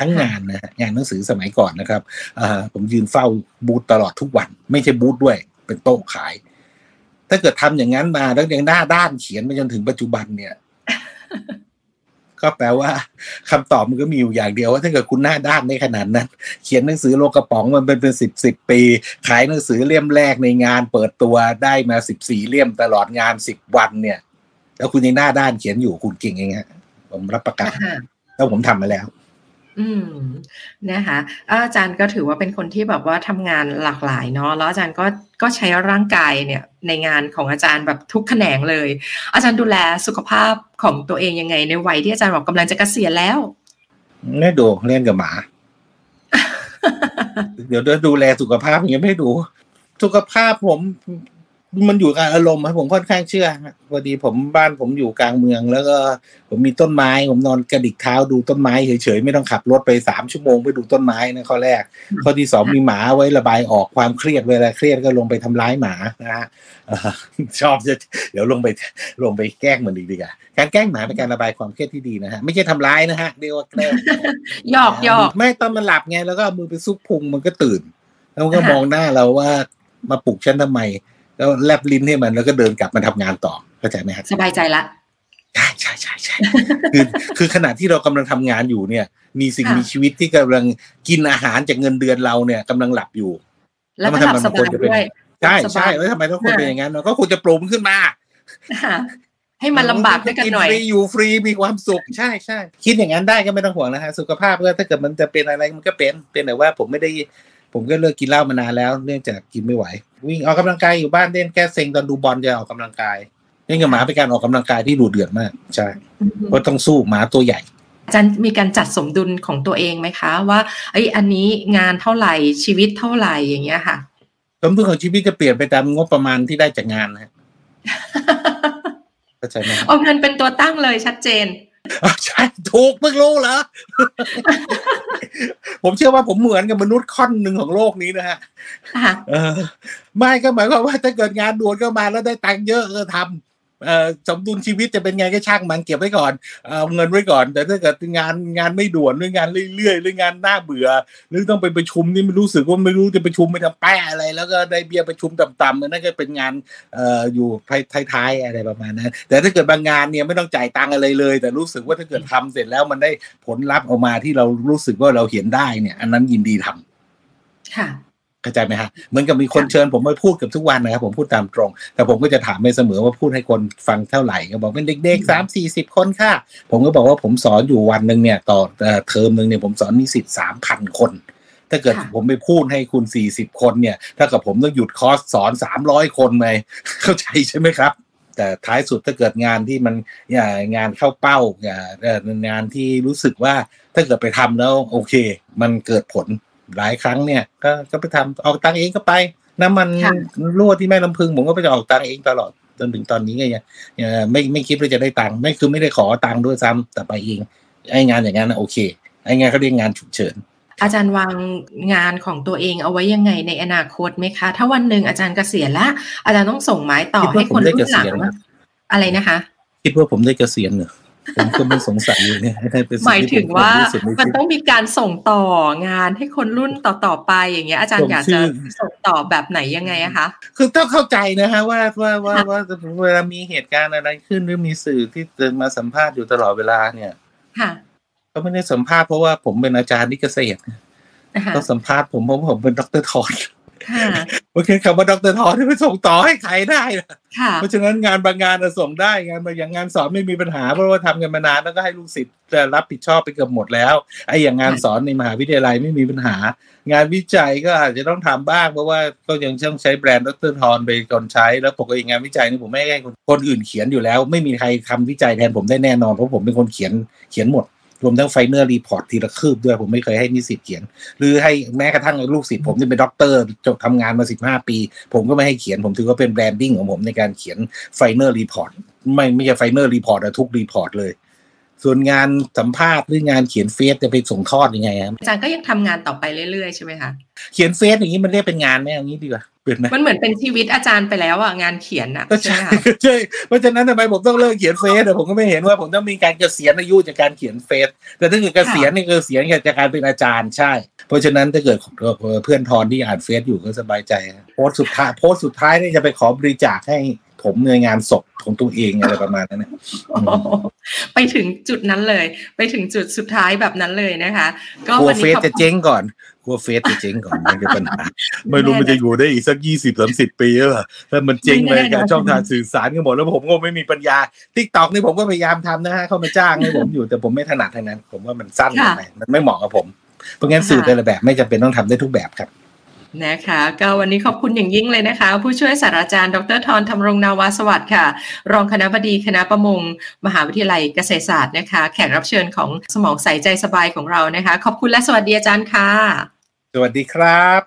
ทั้งงานนะงานหนังสือสมัยก่อนนะครับผมยืนเฝ้าบูธตลอดทุกวัน ไม่ใช่บูธด้วย เป็นโต๊ะขาย ถ้าเกิดทำอย่างนั้นมาแล้วยังหน้าด้านเขียนมาจนถึงปัจจุบันเนี่ย ก็แปลว่าคำตอบมันก็มีอยู่อย่างเดียวว่าถ้าเกิดคุณหน้าด้านในขนาดนั้น เขียนหนังสือโลกระป๋องมันเป็นเป็นสิบสิบปี ขายหนังสือเล่มแรกในงานเปิดตัวได้มาสิบสี่เล่มตลอดงานสิบวันเนี่ย แล้วคุณยังหน้าด้านเขียนอยู่คุณเก่งเองฮะผมรับประกันแล้วผมทำมาแล้ว อืมนะคะอาจารย์ก็ถือว่าเป็นคนที่แบบว่าทำงานหลากหลายเนาะแล้วอาจารย์ก็ก็ใช้ร่างกายเนี่ยในงานของอาจารย์แบบทุกแขนงเลย อาจารย์ดูแลสุขภาพของตัวเองยังไง ในวัยที่อาจารย์บอกกำลังจะเกษียณแล้วไม่ดูเล่นกับหมา เดี๋ยวดูแลสุขภาพอย่างเงี้ยไม่ดู สุขภาพผม มันอยู่กับอารมณ์ครับผมค่อนข้างเชื่อพอดีผมบ้านผมอยู่กลางเมือง แล้วก็ผมมีต้นไม้ ผมนอนกระดิกเท้าดูต้นไม้เฉยๆไม่ต้องขับรถไปสามชั่วโมงไปดูต้นไม้นะข้อแรก ข้อที่สองมีหมาไว้ระบายออกความเครียดเวลาเครียดก็ลงไปทำร้ายหมานะฮะชอบจะเดี๋ยวลงไปลงไปแกล้งมันดีดีกว่าการแกล้งหมาเป็นการระบายความเครียดที่ดีนะฮะไม่ใช่ทำร้ายนะฮะเรียกว่าแกล้งหยอกหยอกไม่ตอนมันหลับไงแล้วก็มือไปซุกพุงมันก็ตื่น แล้วก็มองหน้าเราว่ามาปลุกฉันทำไม แล้วแลบลิ้นให้มันแล้วก็เดินกลับมาทำงานต่อเข้าใจไหมครับสบายใจละใช่ใช่ใช่ใช่คือคือขณะที่เรากำลังทำงานอยู่เนี่ย มีสิ่งมีชีวิตที่กำลังกินอาหารจากเงินเดือนเราเนี่ยกำลังหลับอยู่ แล้วมันทำสบายด้วยใช่ใช่แล้วทำไมต้องควรเป็นอย่างนั้นเราก็ควรจะปรุงขึ้นมาให้มันลำบากด้วยกันหน่อยฟรีอยู่ฟรีมีความสุขใช่ใช่คิดอย่างนั้นได้ก็ไม่ต้องห่วงนะฮะสุขภาพก็ถ้าเกิดมันจะเป็นอะไรมันก็เป็นเป็นแต่ว่าผมไม่ได้ ผมก็เลิกกินเหล้ามานานแล้ว เนื่องจากกินไม่ไหว วิ่งออกกำลังกายอยู่บ้านเล่นแก้เซ็งตอนดูบอลจะออกกำลังกายเล่นกับหมาเป็นการออกกำลังกายที่ดูเดือดมาก ใช่เพราะต้องสู้หมาตัวใหญ่อาจารย์มีการจัดสมดุลของตัวเองไหมคะ ว่าไอ้อันนี้งานเท่าไหร่ชีวิตเท่าไหร่อย่างเงี้ยค่ะสมดุลของชีวิตจะเปลี่ยนไปตามงบประมาณที่ได้จากงานนะเข้าใจไหมเอาเงินเป็นตัวตั้งเลยชัดเจน ใช่ถูกเพิ่งรู้เหรอ ผมเชื่อว่าผมเหมือนกับมนุษย์ค่อนหนึ่งของโลกนี้นะฮะไม่ก็หมายความว่าถ้าเกิดงานด่วนก็มาแล้วได้ตังค์เยอะก็ทำ สมดุลชีวิตจะเป็นไงก็ช่างมันเก็บไว้ก่อนเอาเงินไว้ก่อน แต่ถ้าเกิดงานงานไม่ด่วนหรืองานเรื่อยๆหรืองานน่าเบื่อ หรือต้องไปประชุมนี่ไม่รู้สึกว่าไม่รู้จะประชุมไปทำแป้อะไร แล้วก็ได้เบี้ยประชุมต่ำๆนั่นก็เป็นงานอยู่ท้ายๆอะไรประมาณนั้นแต่ถ้าเกิดบางงานเนี่ยไม่ต้องจ่ายตังค์อะไรเลย แต่รู้สึกว่าถ้าเกิดทำเสร็จแล้วมันได้ผลลัพธ์ออกมาที่เรารู้สึกว่าเราเห็นได้เนี่ย อันนั้นยินดีทำค่ะ เข้าใจไหมฮะเหมือนกับมีคนเชิญผมมาพูดกับทุกวันนะครับผมพูดตามตรง แต่ผมก็จะถามไปเสมอว่าพูดให้คนฟังเท่าไหร่ก็บอกเป็นเด็กๆสามสี่สิบคนค่ะ ผมก็บอกว่าผมสอนอยู่วันหนึ่งเนี่ยต่อเทอมหนึ่งเนี่ยผมสอนนิสิตสามพันคนถ้าเกิดผมไปพูดให้คุณสี่สิบคนเนี่ยถ้ากับผมต้องหยุดคอร์สสอนสามร้อยคนไหมเข้าใจใช่ไหมครับ แต่ท้ายสุดถ้าเกิดงานที่มันงานเข้าเป้างานที่รู้สึกว่าถ้าเกิดไปทำแล้วโอเค มันเกิดผล หลายครั้งเนี่ยก็ก็ไปทำออกตังเองก็ไป น้ำมันรั่วที่แม่ลำพึง ผมก็ไปจะออกตังเองตลอดจนถึงตอนนี้ก็ยังยังไม่ไม่คิดว่าจะได้ตังค์ไม่คือไม่ได้ขอตังค์ด้วยซ้ำแต่ไปเองไอ้งานอย่างนั้นนะโอเคไอ้งานเขาเรียกงานฉุกเฉินอาจารย์วางงานของตัวเองเอาไว้ยังไงในอนาคตไหมคะ ถ้าวันหนึ่งอาจารย์เกษียณแล้วอาจารย์ต้องส่งไม้ต่อคิดว่าให้คนผมได้รุ่นหลังเกษียณนะอะไรนะคะ คิดว่าผมได้เกษียณเหรอ ผมก็ไม่สงสัยอยู่เนี่ยให้เป็นสิ่หมายที่ถึงผมว่ารู้สึกในมันชีวิตต้องมีการส่งต่องานให้คนรุ่นต่อๆไปอย่างเงี้ยอาจารย์ผมอยากชื่จะอส่งต่อแบบไหนยังไงอะคะคือต้องเข้าใจนะฮะว่าว่าว่าว่าเวลามีเหตุการณ์อะไรขึ้นหรือมีสื่อที่จะมาสัมภาษณ์อยู่ตลอดเวลาเนี่ยค่ะก็ไม่ได้สัมภาษณ์เพราะว่าผมเป็นอาจารย์ที่เกษตรนะคะต้องสัมภาษณ์ผมเพราะผมเป็นดรทอน ค่ะเพราะฉะนั้นคำว่าดรทอนที่ไปส่งต่อให้ใครได้นะค่ะเพราะฉะนั้นงานบางงานน่ะส่งได้งานบางอย่างงานสอนไม่มีปัญหาเพราะว่าทำกันมานานแล้วก็ให้ลูกศิษย์รับผิดชอบไปเกือบหมดแล้วไอ้อย่างงานสอนในมหาวิทยาลัยไม่มีปัญหา งานวิจัยก็อาจจะต้องทำบ้างเพราะว่าก็ยังต้องใช้แบรนด์ดรทอนไปก่อนใช้แล้วปกติงานวิจัยนี่ผมไม่ให้คนคนอื่นเขียนอยู่แล้ว ไม่มีใครทำวิจัยแทนผมได้แน่นอนเพราะผมเป็นคนเขียนเขียนหมด รวมทั้ง final report ทีละคืบด้วยผมไม่เคยให้นิสิตเขียน หรือให้แม้กระทั่งลูกศิษย์ผมที่เป็นด็อกเตอร์จบทำงานมาสิบห้าปี ผมก็ไม่ให้เขียนผมถือว่าเป็น branding ของผมในการเขียน final report ไม่ไม่ใช่ final report ทุก report เลย ส่วนงานสัมภาษณ์หรืองานเขียนเฟซจะไปส่งทอดยังไงครับอาจารย์ก็ยังทำงานต่อไปเรื่อยๆใช่ไหมคะเขียนเฟซอย่างนี้มันเรียกเป็นงานไหมอย่างนี้ดีกว่าเป็นไหมมันเหมือนเป็นชีวิตอาจารย์ไปแล้วอะงานเขียนอะก็ใช่ใช่ไหมคะใช่เพราะฉะนั้นทำไมผมต้องเลิกเขียนเฟซอะผมก็ไม่เห็นว่าผมต้องมีการเกษียณอายุจากการเขียนเฟซแต่ถ้าเกิดเกษียณนี่เกษียณจากการเป็นอาจารย์ใช่ เพราะฉะนั้นถ้าเกิดเพื่อนทอนที่อ่านเฟซอยู่ก็สบายใจนะโพสต์สุดท้ายโพสต์สุดท้ายนี่จะไปขอบริจาคให้ ผมในงานศพของตัวเองอะไรประมาณนั้นนะโอ้โหไปถึงจุดนั้นเลย ไปถึงจุดสุดท้ายแบบนั้นเลยนะคะ ก็กลัววันเฟนี้ซขอบจะคุณเจ๊งก่อนกลัวเฟซจะเจ๊งก่อนไม่ใช่ปัญหาไม่รู้มันจะอยู่ได้อีกสักยี่สิบสามสิบปีหรือเปล่าถ้ามันเจ๊งไปการช่องทางสื่อสารกันหมดแล้วผมก็ไม่มีปัญญา TikTok นี่ผมก็พยายามทำนะฮะเขามาจ้างให้ผมอยู่แต่ผมไม่ถนัดทางนั้น ผมว่ามันสั้นไปมันไม่เหมาะกับผมเพราะงั้นสื่อแต่ละแบบไม่จำเป็นต้องทำได้ทุกแบบครับ นะคะก็วันนี้ขอบคุณอย่างยิ่งเลยนะคะ ผู้ช่วยศาสตราจารย์ ดร.ธรณ์ ธำรงนาวาสวัสดิ์ค่ะ รองคณบดีคณะประมง มหาวิทยาลัยเกษตรศาสตร์นะคะ แขกรับเชิญของสมองใสใจสบายของเรานะคะ ขอบคุณและสวัสดีอาจารย์ค่ะ สวัสดีครับ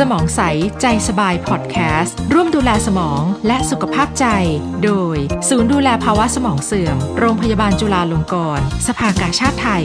สมองใสใจสบายพอดแคสต์ร่วมดูแลสมองและสุขภาพใจ โดยศูนย์ดูแลภาวะสมองเสื่อม โรงพยาบาลจุฬาลงกรณ์สภากาชาติไทย